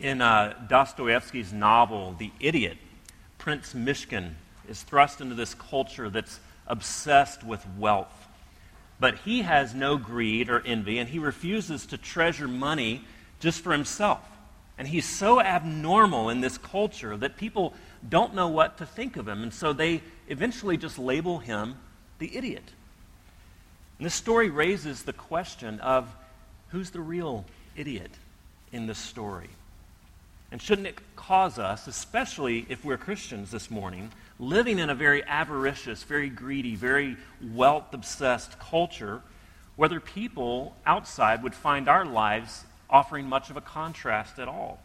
In uh, Dostoevsky's novel, The Idiot, Prince Myshkin is thrust into this culture that's obsessed with wealth. But he has no greed or envy, and he refuses to treasure money just for himself. And he's so abnormal in this culture that people don't know what to think of him, and so they eventually just label him the idiot. And this story raises the question of who's the real idiot in this story? And shouldn't it cause us, especially if we're Christians this morning, living in a very avaricious, very greedy, very wealth obsessed culture, whether people outside would find our lives offering much of a contrast at all?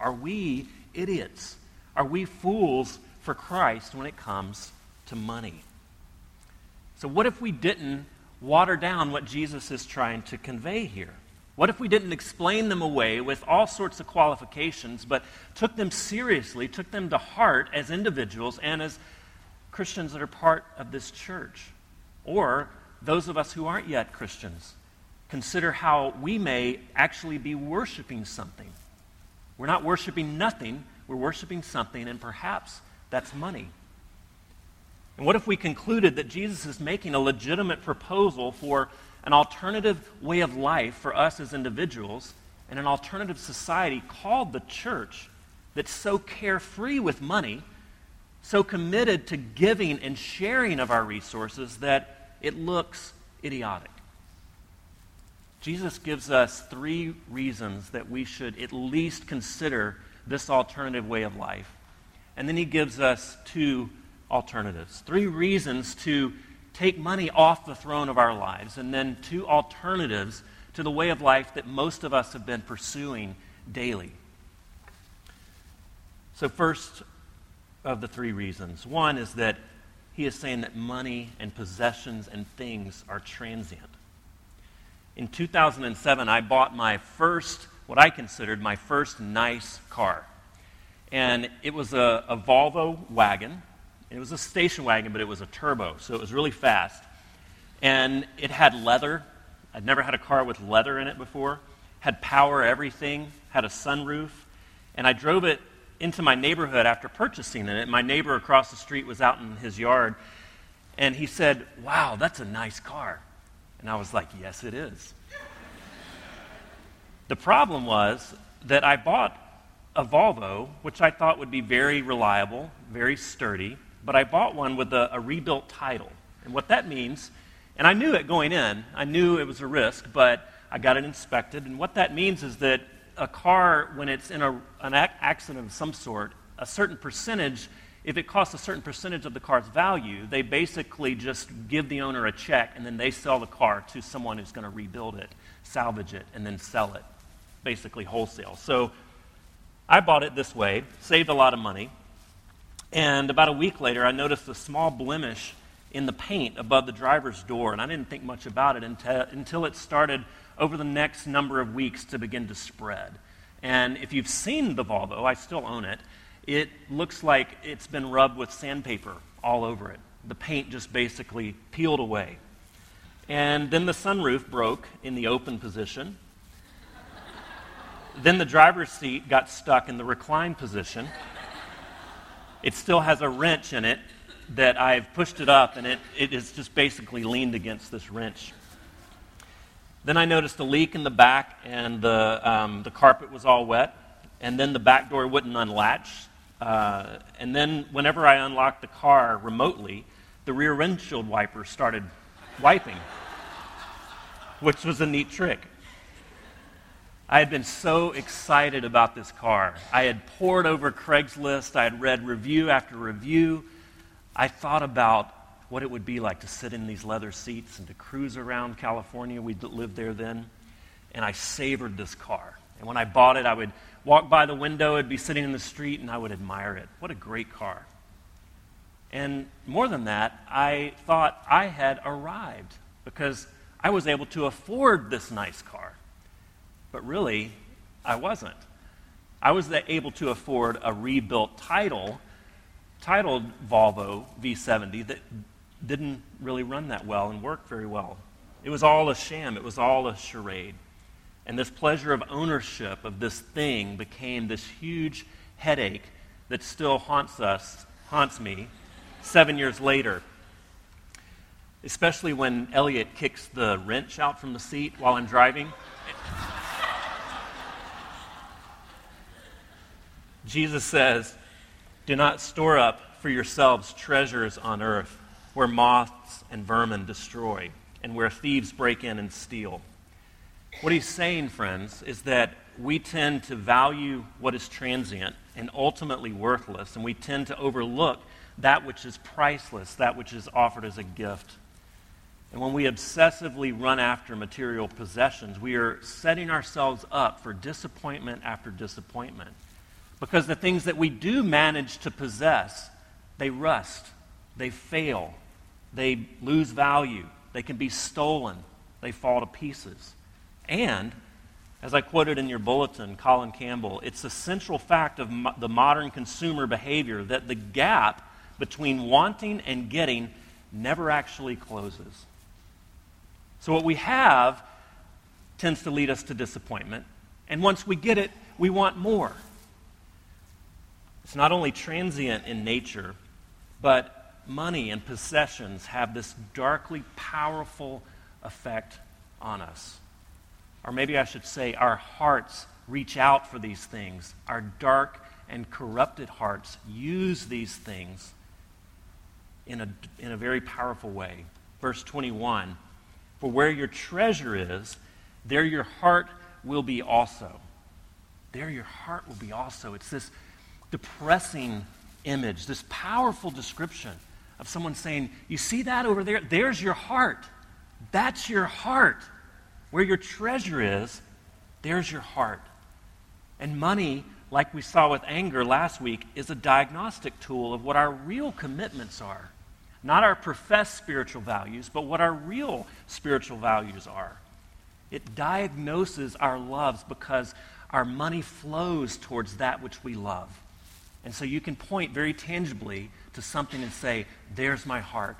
Are we idiots? Are we fools for Christ when it comes to money? So, what if we didn't water down what Jesus is trying to convey here? What if we didn't explain them away with all sorts of qualifications, but took them seriously, took them to heart as individuals and as Christians that are part of this church? Or those of us who aren't yet Christians, consider how we may actually be worshiping something. We're not worshiping nothing, we're worshiping something, and perhaps that's money. And what if we concluded that Jesus is making a legitimate proposal for an alternative way of life for us as individuals and an alternative society called the church that's so carefree with money, so committed to giving and sharing of our resources that it looks idiotic. Jesus gives us three reasons that we should at least consider this alternative way of life. And then he gives us two alternatives. Three reasons to take money off the throne of our lives, and then two alternatives to the way of life that most of us have been pursuing daily. So, first of the three reasons one is that he is saying that money and possessions and things are transient. In 2007, I bought my first, what I considered my first nice car. And it was a, a Volvo wagon it was a station wagon, but it was a turbo, so it was really fast. And it had leather. I'd never had a car with leather in it before. Had power, everything. Had a sunroof. And I drove it into my neighborhood after purchasing it. My neighbor across the street was out in his yard, and he said, Wow, that's a nice car. And I was like, Yes, it is. the problem was that I bought a Volvo, which I thought would be very reliable, very sturdy, but I bought one with a, a rebuilt title. And what that means, and I knew it going in, I knew it was a risk, but I got it inspected. And what that means is that a car, when it's in a, an accident of some sort, a certain percentage, if it costs a certain percentage of the car's value, they basically just give the owner a check and then they sell the car to someone who's going to rebuild it, salvage it, and then sell it, basically wholesale. So I bought it this way, saved a lot of money. And about a week later, I noticed a small blemish in the paint above the driver's door, and I didn't think much about it until, until it started over the next number of weeks to begin to spread. And if you've seen the Volvo, I still own it, it looks like it's been rubbed with sandpaper all over it. The paint just basically peeled away. And then the sunroof broke in the open position. then the driver's seat got stuck in the recline position. It still has a wrench in it that I've pushed it up, and it, it is just basically leaned against this wrench. Then I noticed a leak in the back, and the, um, the carpet was all wet. And then the back door wouldn't unlatch. Uh, and then, whenever I unlocked the car remotely, the rear windshield wiper started wiping, which was a neat trick. I had been so excited about this car. I had poured over Craigslist, I had read review after review. I thought about what it would be like to sit in these leather seats and to cruise around California. We lived there then. And I savored this car. And when I bought it, I would walk by the window, it'd be sitting in the street, and I would admire it. What a great car. And more than that, I thought I had arrived because I was able to afford this nice car. But really, I wasn't. I was able to afford a rebuilt title, titled Volvo V70 that didn't really run that well and work very well. It was all a sham, it was all a charade. And this pleasure of ownership of this thing became this huge headache that still haunts us, haunts me, seven years later. Especially when Elliot kicks the wrench out from the seat while I'm driving. Jesus says, Do not store up for yourselves treasures on earth where moths and vermin destroy and where thieves break in and steal. What he's saying, friends, is that we tend to value what is transient and ultimately worthless, and we tend to overlook that which is priceless, that which is offered as a gift. And when we obsessively run after material possessions, we are setting ourselves up for disappointment after disappointment. Because the things that we do manage to possess, they rust, they fail, they lose value, they can be stolen, they fall to pieces. And, as I quoted in your bulletin, Colin Campbell, it's a central fact of mo- the modern consumer behavior that the gap between wanting and getting never actually closes. So, what we have tends to lead us to disappointment. And once we get it, we want more. It's not only transient in nature, but money and possessions have this darkly powerful effect on us. Or maybe I should say, our hearts reach out for these things. Our dark and corrupted hearts use these things in a, in a very powerful way. Verse 21 For where your treasure is, there your heart will be also. There your heart will be also. It's this depressing image, this powerful description of someone saying, You see that over there? There's your heart. That's your heart. Where your treasure is, there's your heart. And money, like we saw with anger last week, is a diagnostic tool of what our real commitments are. Not our professed spiritual values, but what our real spiritual values are. It diagnoses our loves because our money flows towards that which we love. And so you can point very tangibly to something and say, There's my heart.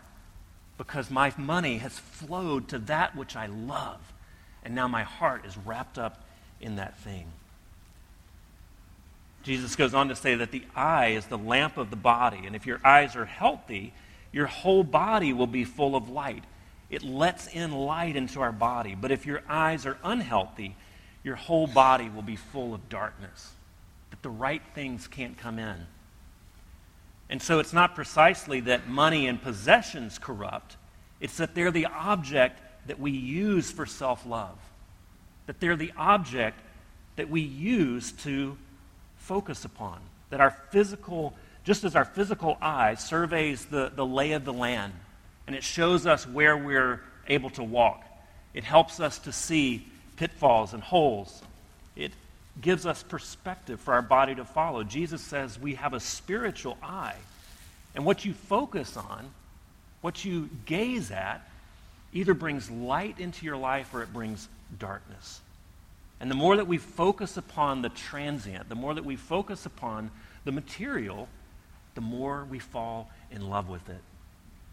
Because my money has flowed to that which I love. And now my heart is wrapped up in that thing. Jesus goes on to say that the eye is the lamp of the body. And if your eyes are healthy, your whole body will be full of light. It lets in light into our body. But if your eyes are unhealthy, your whole body will be full of darkness. The right things can't come in. And so it's not precisely that money and possessions corrupt, it's that they're the object that we use for self love, that they're the object that we use to focus upon, that our physical, just as our physical eye surveys the, the lay of the land and it shows us where we're able to walk, it helps us to see pitfalls and holes. It gives us perspective for our body to follow. Jesus says we have a spiritual eye. And what you focus on, what you gaze at, either brings light into your life or it brings darkness. And the more that we focus upon the transient, the more that we focus upon the material, the more we fall in love with it.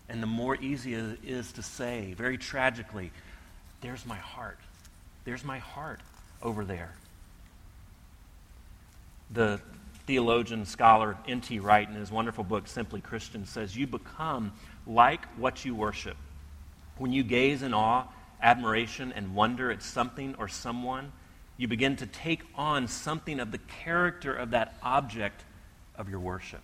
And the more easy it is to say, very tragically, there's my heart. There's my heart over there the theologian, scholar N.T. Wright, in his wonderful book, Simply Christian, says, You become like what you worship. When you gaze in awe, admiration, and wonder at something or someone, you begin to take on something of the character of that object of your worship.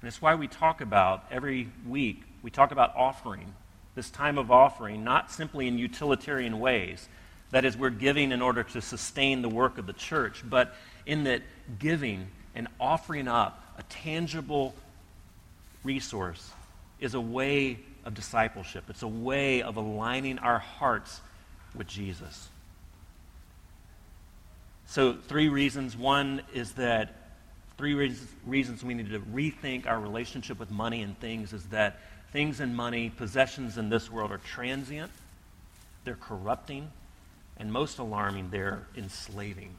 And it's why we talk about every week, we talk about offering, this time of offering, not simply in utilitarian ways. That is, we're giving in order to sustain the work of the church, but in that giving and offering up a tangible resource is a way of discipleship. It's a way of aligning our hearts with Jesus. So, three reasons. One is that three reasons we need to rethink our relationship with money and things is that things and money, possessions in this world are transient, they're corrupting, and most alarming, they're enslaving.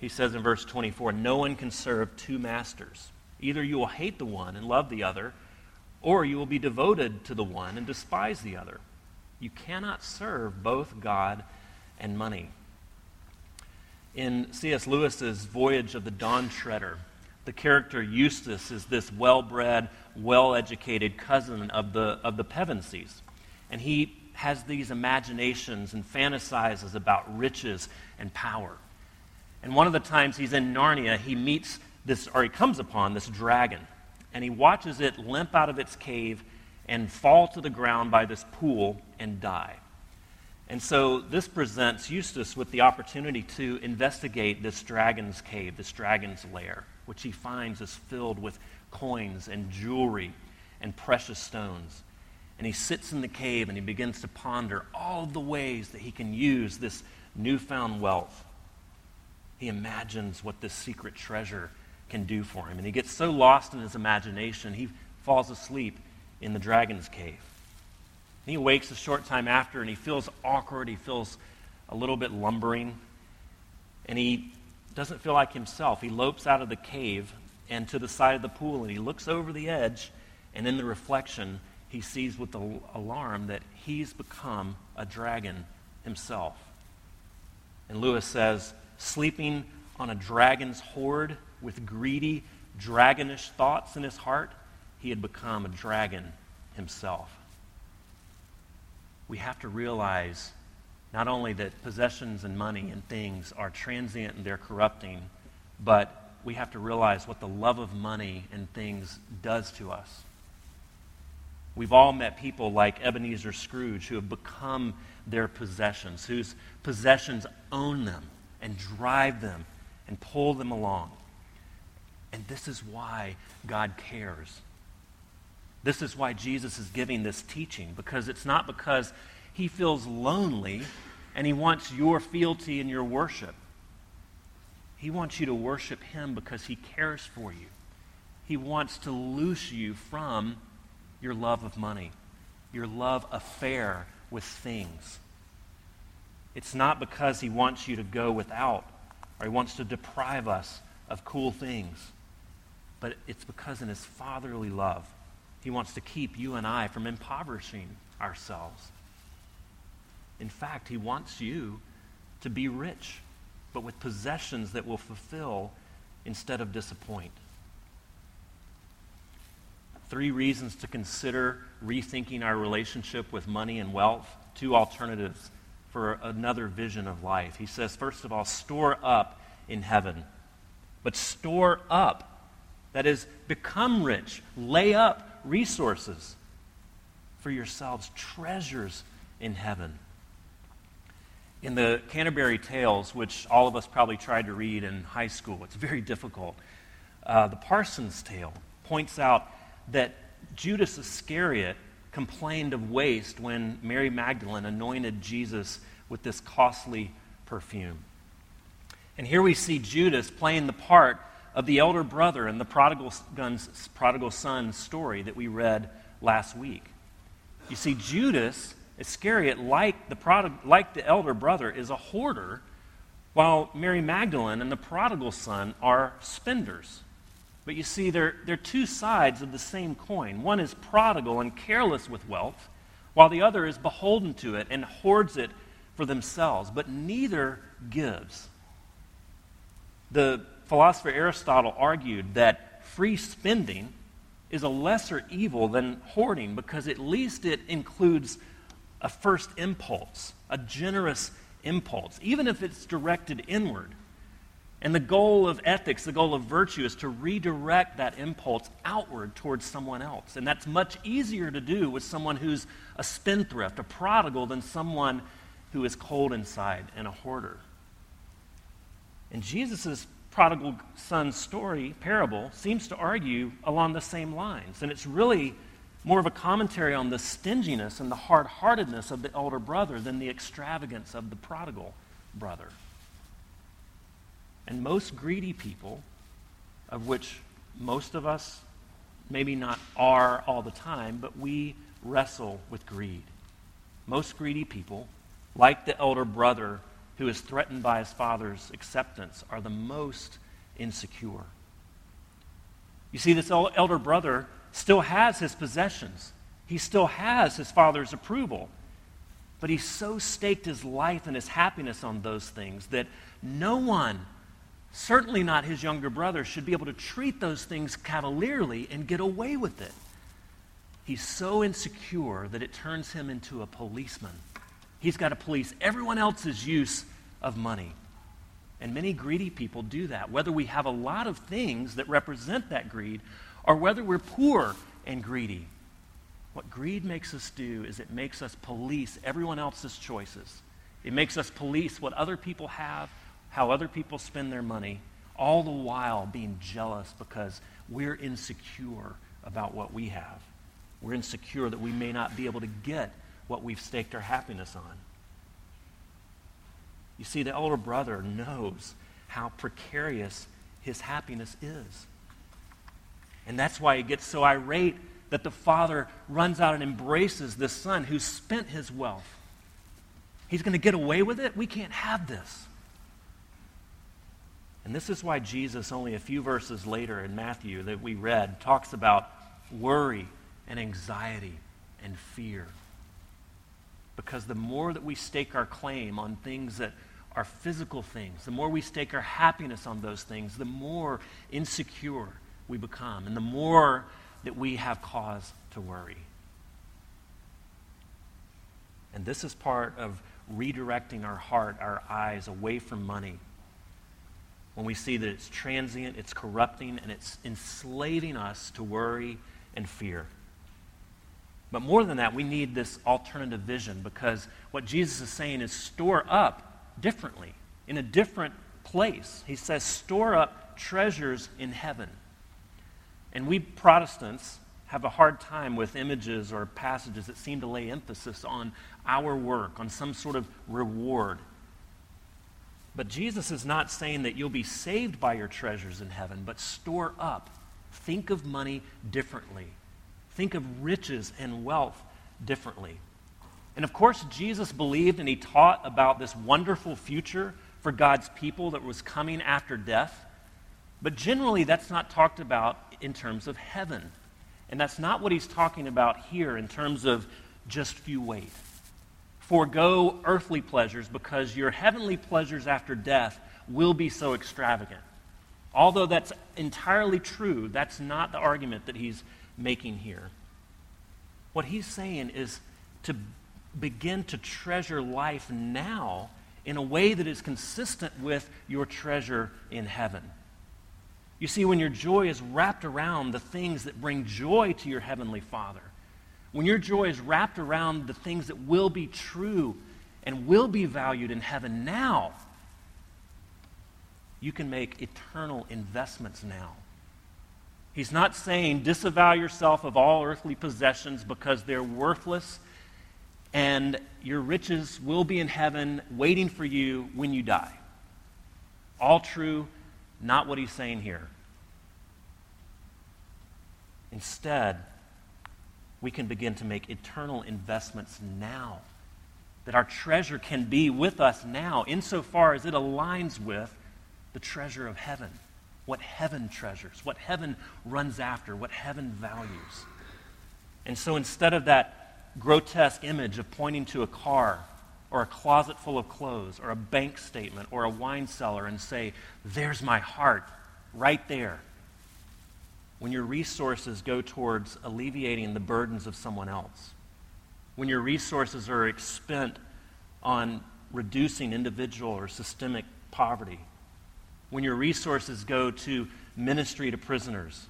He says in verse 24, No one can serve two masters. Either you will hate the one and love the other, or you will be devoted to the one and despise the other. You cannot serve both God and money. In C.S. Lewis's Voyage of the Dawn Treader, the character Eustace is this well bred, well educated cousin of the, of the Pevensies. And he has these imaginations and fantasizes about riches and power. And one of the times he's in Narnia, he meets this, or he comes upon this dragon. And he watches it limp out of its cave and fall to the ground by this pool and die. And so this presents Eustace with the opportunity to investigate this dragon's cave, this dragon's lair, which he finds is filled with coins and jewelry and precious stones. And he sits in the cave and he begins to ponder all the ways that he can use this newfound wealth. He imagines what this secret treasure can do for him. And he gets so lost in his imagination, he falls asleep in the dragon's cave. And he wakes a short time after and he feels awkward. He feels a little bit lumbering. And he doesn't feel like himself. He lopes out of the cave and to the side of the pool and he looks over the edge. And in the reflection, he sees with alarm that he's become a dragon himself. And Lewis says, sleeping on a dragon's hoard with greedy, dragonish thoughts in his heart, he had become a dragon himself. We have to realize not only that possessions and money and things are transient and they're corrupting, but we have to realize what the love of money and things does to us. We've all met people like Ebenezer Scrooge who have become their possessions, whose possessions own them and drive them and pull them along. And this is why God cares. This is why Jesus is giving this teaching, because it's not because he feels lonely and he wants your fealty and your worship. He wants you to worship him because he cares for you. He wants to loose you from your love of money, your love affair with things. It's not because he wants you to go without or he wants to deprive us of cool things, but it's because in his fatherly love, he wants to keep you and I from impoverishing ourselves. In fact, he wants you to be rich, but with possessions that will fulfill instead of disappoint three reasons to consider rethinking our relationship with money and wealth, two alternatives for another vision of life. He says, first of all, store up in heaven. But store up, that is, become rich, lay up resources for yourselves, treasures in heaven. In the Canterbury Tales, which all of us probably tried to read in high school, it's very difficult. Uh, the Parsons Tale points out that Judas Iscariot complained of waste when Mary Magdalene anointed Jesus with this costly perfume. And here we see Judas playing the part of the elder brother in the prodigal, prodigal son story that we read last week. You see, Judas Iscariot, like the, prodig- like the elder brother, is a hoarder, while Mary Magdalene and the prodigal son are spenders. But you see, they're, they're two sides of the same coin. One is prodigal and careless with wealth, while the other is beholden to it and hoards it for themselves. But neither gives. The philosopher Aristotle argued that free spending is a lesser evil than hoarding because at least it includes a first impulse, a generous impulse, even if it's directed inward. And the goal of ethics, the goal of virtue, is to redirect that impulse outward towards someone else. And that's much easier to do with someone who's a spendthrift, a prodigal, than someone who is cold inside and a hoarder. And Jesus' prodigal son story, parable, seems to argue along the same lines. And it's really more of a commentary on the stinginess and the hard heartedness of the elder brother than the extravagance of the prodigal brother. And most greedy people, of which most of us maybe not are all the time, but we wrestle with greed. Most greedy people, like the elder brother who is threatened by his father's acceptance, are the most insecure. You see, this elder brother still has his possessions, he still has his father's approval. But he so staked his life and his happiness on those things that no one, certainly not his younger brother, should be able to treat those things cavalierly and get away with it. He's so insecure that it turns him into a policeman. He's got to police everyone else's use of money. And many greedy people do that, whether we have a lot of things that represent that greed or whether we're poor and greedy. What greed makes us do is it makes us police everyone else's choices. It makes us police what other people have, how other people spend their money, all the while being jealous because we're insecure about what we have. We're insecure that we may not be able to get what we've staked our happiness on. You see, the elder brother knows how precarious his happiness is. And that's why he gets so irate that the father runs out and embraces the son who spent his wealth. He's going to get away with it? We can't have this. And this is why Jesus, only a few verses later in Matthew that we read, talks about worry and anxiety and fear. Because the more that we stake our claim on things that are physical things, the more we stake our happiness on those things, the more insecure we become, and the more that we have cause to worry. And this is part of redirecting our heart, our eyes away from money. When we see that it's transient, it's corrupting, and it's enslaving us to worry and fear. But more than that, we need this alternative vision because what Jesus is saying is store up differently, in a different place. He says, store up treasures in heaven. And we Protestants have a hard time with images or passages that seem to lay emphasis on our work, on some sort of reward. But Jesus is not saying that you'll be saved by your treasures in heaven, but store up. Think of money differently. Think of riches and wealth differently. And of course, Jesus believed and he taught about this wonderful future for God's people that was coming after death. But generally, that's not talked about in terms of heaven. And that's not what he's talking about here in terms of just you wait. Forgo earthly pleasures because your heavenly pleasures after death will be so extravagant. Although that's entirely true, that's not the argument that he's making here. What he's saying is to begin to treasure life now in a way that is consistent with your treasure in heaven. You see, when your joy is wrapped around the things that bring joy to your Heavenly Father, when your joy is wrapped around the things that will be true and will be valued in heaven now, you can make eternal investments now. He's not saying disavow yourself of all earthly possessions because they're worthless and your riches will be in heaven waiting for you when you die. All true, not what he's saying here. Instead, we can begin to make eternal investments now. That our treasure can be with us now, insofar as it aligns with the treasure of heaven. What heaven treasures, what heaven runs after, what heaven values. And so instead of that grotesque image of pointing to a car or a closet full of clothes or a bank statement or a wine cellar and say, There's my heart right there. When your resources go towards alleviating the burdens of someone else, when your resources are spent on reducing individual or systemic poverty, when your resources go to ministry to prisoners,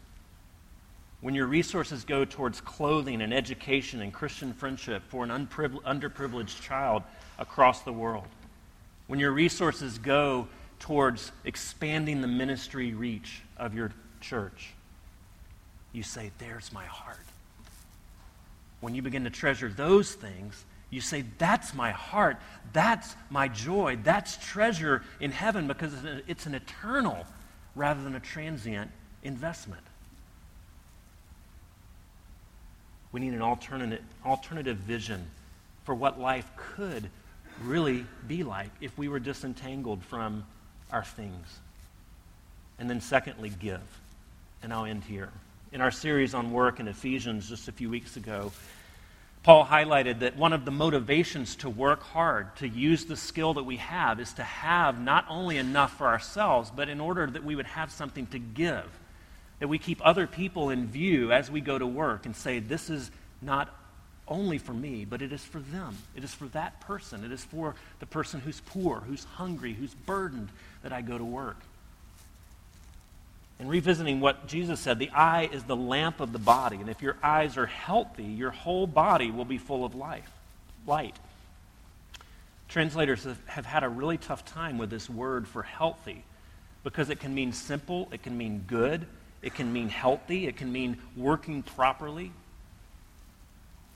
when your resources go towards clothing and education and Christian friendship for an underprivileged child across the world, when your resources go towards expanding the ministry reach of your church, you say, There's my heart. When you begin to treasure those things, you say, That's my heart. That's my joy. That's treasure in heaven because it's an eternal rather than a transient investment. We need an alternative, alternative vision for what life could really be like if we were disentangled from our things. And then, secondly, give. And I'll end here. In our series on work in Ephesians just a few weeks ago, Paul highlighted that one of the motivations to work hard, to use the skill that we have, is to have not only enough for ourselves, but in order that we would have something to give. That we keep other people in view as we go to work and say, this is not only for me, but it is for them. It is for that person. It is for the person who's poor, who's hungry, who's burdened that I go to work. And revisiting what Jesus said, the eye is the lamp of the body. And if your eyes are healthy, your whole body will be full of life, light. Translators have, had a really tough time with this word for healthy because it can mean simple, it can mean good, it can mean healthy, it can mean working properly.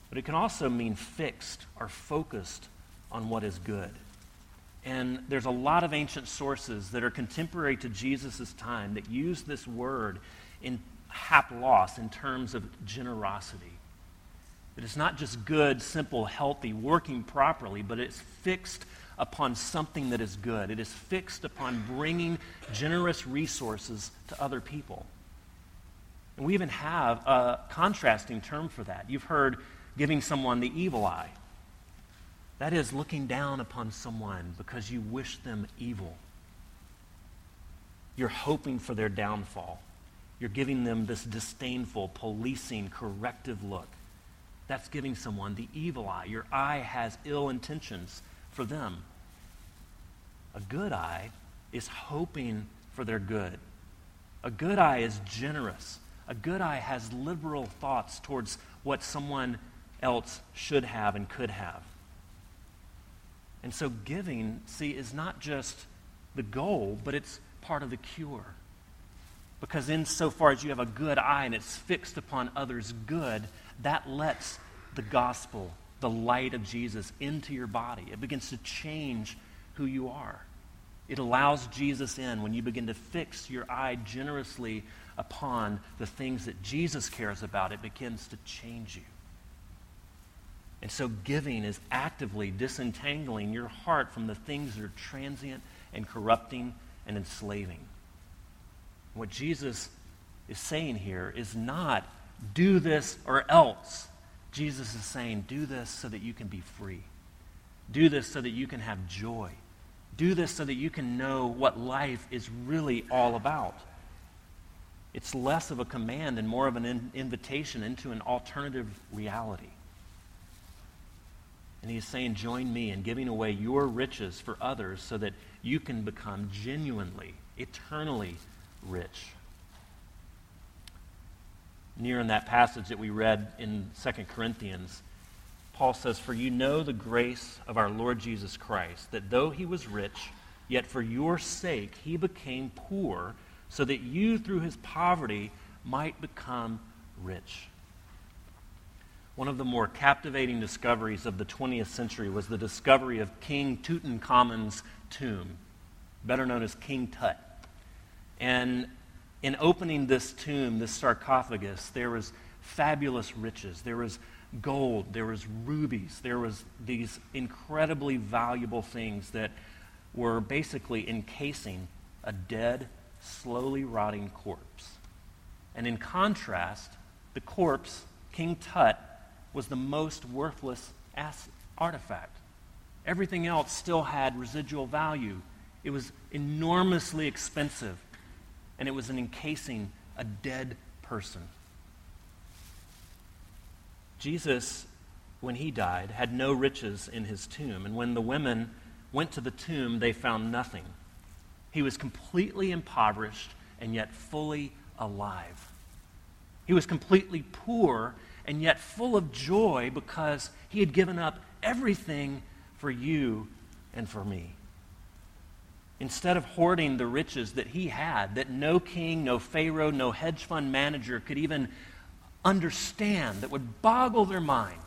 But it can also mean fixed or focused on what is good. And there's a lot of ancient sources that are contemporary to Jesus' time that use this word in haplos in terms of generosity. That it's not just good, simple, healthy, working properly, but it's fixed upon something that is good. It is fixed upon bringing generous resources to other people. And we even have a contrasting term for that. You've heard giving someone the evil eye. That is looking down upon someone because you wish them evil. You're hoping for their downfall. You're giving them this disdainful, policing, corrective look. That's giving someone the evil eye. Your eye has ill intentions for them. A good eye is hoping for their good. A good eye is generous. A good eye has liberal thoughts towards what someone else should have and could have. And so giving, see, is not just the goal, but it's part of the cure. Because insofar as you have a good eye and it's fixed upon others' good, that lets the gospel, the light of Jesus, into your body. It begins to change who you are. It allows Jesus in when you begin to fix your eye generously upon the things that Jesus cares about. It begins to change you. And so giving is actively disentangling your heart from the things that are transient and corrupting and enslaving. What Jesus is saying here is not do this or else. Jesus is saying do this so that you can be free. Do this so that you can have joy. Do this so that you can know what life is really all about. It's less of a command and more of an in- invitation into an alternative reality. And he's saying, Join me in giving away your riches for others so that you can become genuinely, eternally rich. Near in that passage that we read in 2 Corinthians, Paul says, For you know the grace of our Lord Jesus Christ, that though he was rich, yet for your sake he became poor, so that you through his poverty might become rich. One of the more captivating discoveries of the 20th century was the discovery of King Tutankhamun's tomb, better known as King Tut. And in opening this tomb, this sarcophagus, there was fabulous riches. There was gold, there was rubies, there was these incredibly valuable things that were basically encasing a dead, slowly rotting corpse. And in contrast, the corpse, King Tut, was the most worthless artifact. Everything else still had residual value. It was enormously expensive, and it was an encasing a dead person. Jesus, when he died, had no riches in his tomb, and when the women went to the tomb, they found nothing. He was completely impoverished and yet fully alive. He was completely poor and yet full of joy because he had given up everything for you and for me. Instead of hoarding the riches that he had, that no king, no Pharaoh, no hedge fund manager could even understand, that would boggle their mind,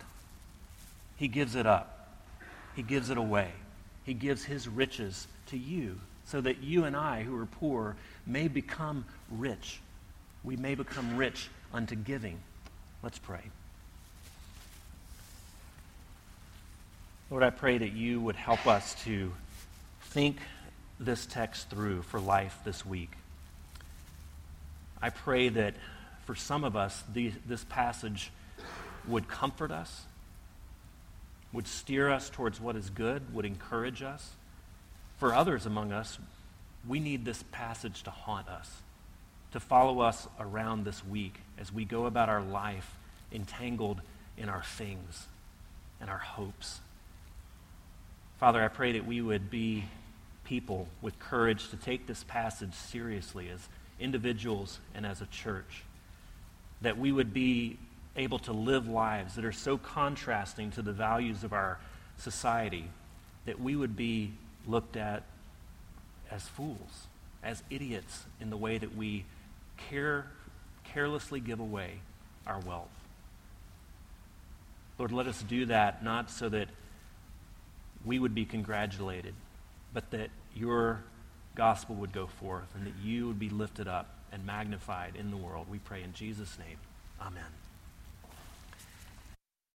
he gives it up. He gives it away. He gives his riches to you so that you and I, who are poor, may become rich. We may become rich unto giving. Let's pray. Lord, I pray that you would help us to think this text through for life this week. I pray that for some of us, the, this passage would comfort us, would steer us towards what is good, would encourage us. For others among us, we need this passage to haunt us, to follow us around this week as we go about our life entangled in our things and our hopes. Father, I pray that we would be people with courage to take this passage seriously as individuals and as a church. That we would be able to live lives that are so contrasting to the values of our society that we would be looked at as fools, as idiots in the way that we care, carelessly give away our wealth. Lord, let us do that not so that we would be congratulated, but that your gospel would go forth and that you would be lifted up and magnified in the world. We pray in Jesus' name. Amen.